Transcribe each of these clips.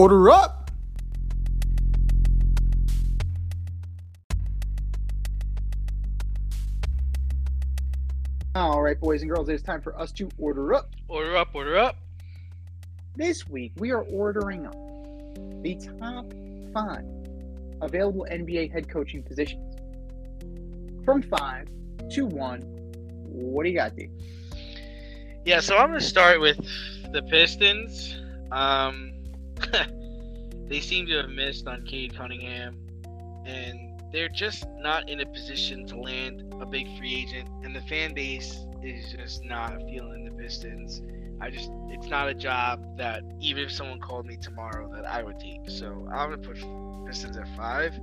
Order up! All right, boys and girls, it's time for us to order up. Order up, order up. This week, we are ordering up the top five available NBA head coaching positions. From five to one, what do you got, D? Yeah, so I'm going to start with the Pistons. Um, they seem to have missed on Cade Cunningham, and they're just not in a position to land a big free agent, and the fan base is just not feeling the Pistons. I just, it's not a job that even if someone called me tomorrow that I would take. So I'm gonna put Pistons at five.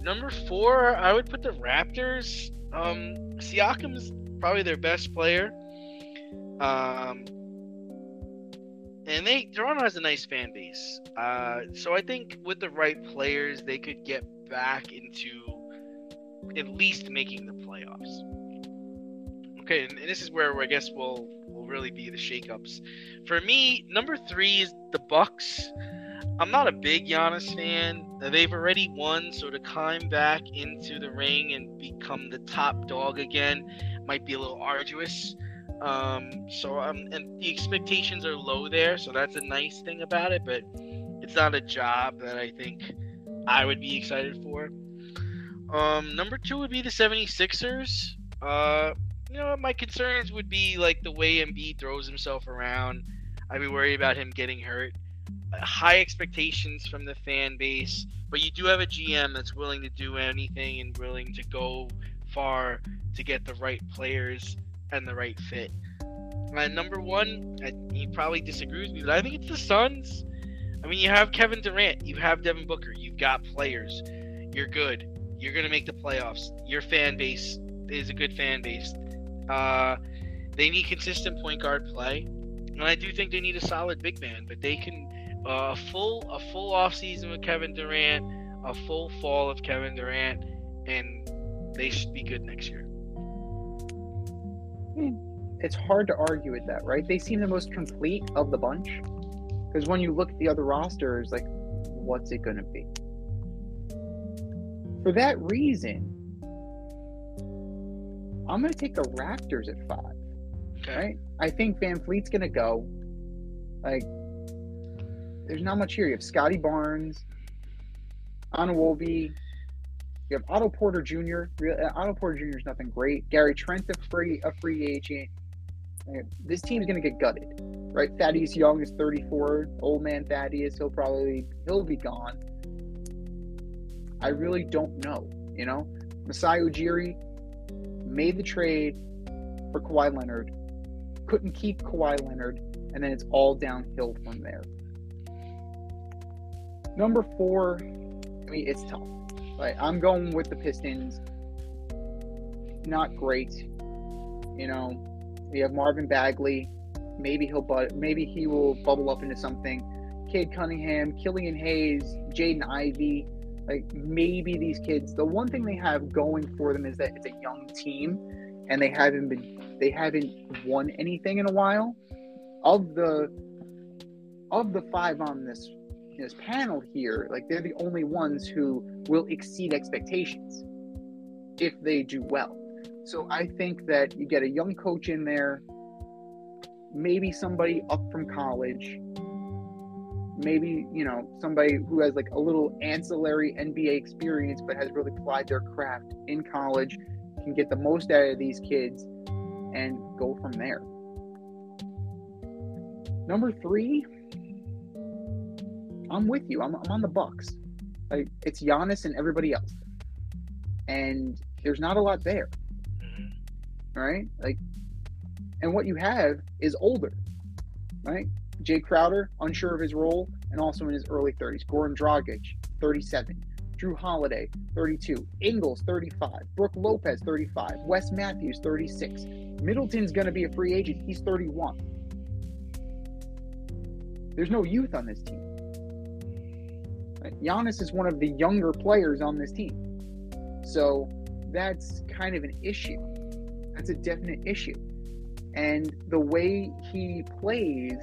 Number four, I would put the Raptors. Um, Siakam's probably their best player. Um, and they Toronto has a nice fan base. Uh, so I think with the right players, they could get back into at least making the playoffs. Okay, and, and this is where I guess we'll will really be the shakeups. For me, number three is the Bucks. I'm not a big Giannis fan. They've already won, so to climb back into the ring and become the top dog again might be a little arduous. Um, so um, and the expectations are low there, so that's a nice thing about it. But it's not a job that I think I would be excited for. Um, number two would be the 76ers. Uh, you know, my concerns would be like the way Embiid throws himself around. I'd be worried about him getting hurt. High expectations from the fan base, but you do have a GM that's willing to do anything and willing to go far to get the right players and the right fit. And number one, he probably disagrees with me, but I think it's the Suns. I mean, you have Kevin Durant, you have Devin Booker, you've got players. You're good. You're gonna make the playoffs. Your fan base is a good fan base. Uh, they need consistent point guard play, and I do think they need a solid big man. But they can uh, a full a full off season with Kevin Durant, a full fall of Kevin Durant, and they should be good next year. It's hard to argue with that, right? They seem the most complete of the bunch. Because when you look at the other rosters, like, what's it going to be? For that reason, I'm going to take the Raptors at five. Okay. Right? I think VanVleet's going to go. Like, there's not much here. You have Scottie Barnes, Anna Anunoby, you have Otto Porter Jr. Uh, Otto Porter Jr. is nothing great. Gary Trent, a free a free agent. Uh, This team's gonna get gutted, right? Thaddeus Young is 34. Old man Thaddeus, he'll probably he'll be gone. I really don't know. You know, Masai Ujiri made the trade for Kawhi Leonard, couldn't keep Kawhi Leonard, and then it's all downhill from there. Number four, I mean, it's tough. Like I'm going with the Pistons. Not great. You know, we have Marvin Bagley. Maybe he'll but maybe he will bubble up into something. Cade Cunningham, Killian Hayes, Jaden Ivey. Like maybe these kids. The one thing they have going for them is that it's a young team, and they haven't been they haven't won anything in a while. Of the of the five on this this panel here, like they're the only ones who will exceed expectations if they do well. So I think that you get a young coach in there, maybe somebody up from college, maybe, you know, somebody who has like a little ancillary NBA experience but has really applied their craft in college, can get the most out of these kids and go from there. Number three, I'm with you. I'm, I'm on the Bucks. Like it's Giannis and everybody else, and there's not a lot there, Mhm. right? Like And what you have is older, right? Jae Crowder, unsure of his role, and also in his early 30s. Goran Dragic, 37. Jrue Holiday, 32. Ingles, 35. Brook Lopez, 35. Wes Matthews, 36. Middleton's going to be a free agent. He's 31. There's no youth on this team. Giannis is one of the younger players on this team. So that's kind of an issue. That's a definite issue. And the way he plays,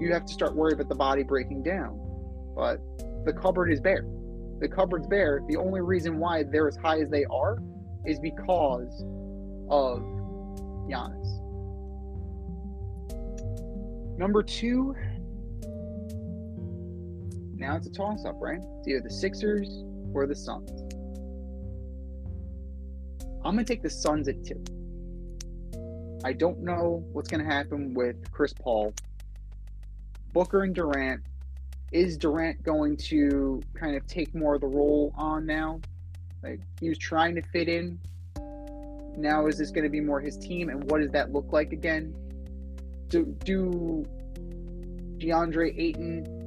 you have to start worrying about the body breaking down. But the cupboard is bare. The cupboard's bare. The only reason why they're as high as they are is because of Giannis. Number two, now it's a toss up, right? It's either the Sixers or the Suns. I'm going to take the Suns at two. I don't know what's going to happen with Chris Paul. Booker and Durant. Is Durant going to kind of take more of the role on now? Like he was trying to fit in. Now is this going to be more his team, and what does that look like again? Do do DeAndre Ayton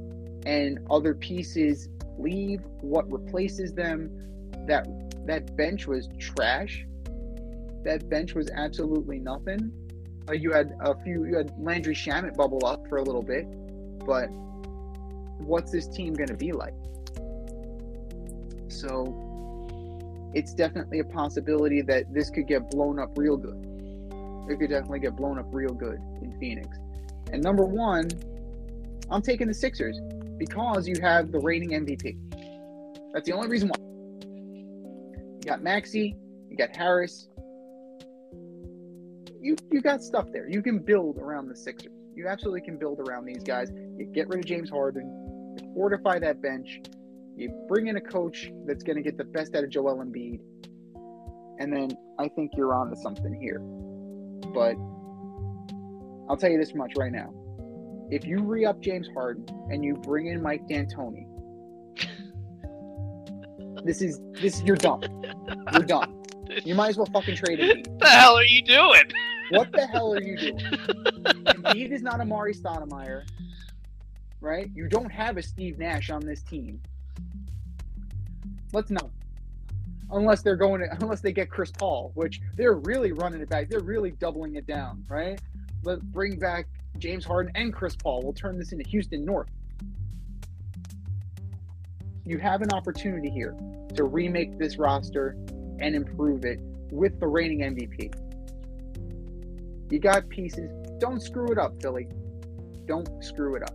and other pieces leave? What replaces them? That that bench was trash. That bench was absolutely nothing. Uh, you had a few. You had Landry Shamet bubble up for a little bit, but what's this team going to be like? So it's definitely a possibility that this could get blown up real good. It could definitely get blown up real good in Phoenix. And number one, I'm taking the Sixers because you have the reigning MVP. That's the only reason why. You got Maxey, you got Harris. You you got stuff there. You can build around the Sixers. You absolutely can build around these guys. You get rid of James Harden, you fortify that bench, you bring in a coach that's going to get the best out of Joel Embiid, and then I think you're on to something here. But I'll tell you this much right now: if you re-up James Harden and you bring in Mike D'Antoni, this is this you're done. You're done. You might as well fucking trade Embiid. What the hell are you doing? What the hell are you doing? Embiid is not Amar'e Stoudemire, right? You don't have a Steve Nash on this team. Let's not. Unless they're going to, unless they get Chris Paul, which they're really running it back. They're really doubling it down, right? Let's bring back James Harden and Chris Paul. We'll turn this into Houston North. You have an opportunity here to remake this roster and improve it with the reigning MVP. You got pieces. Don't screw it up, Philly. Don't screw it up.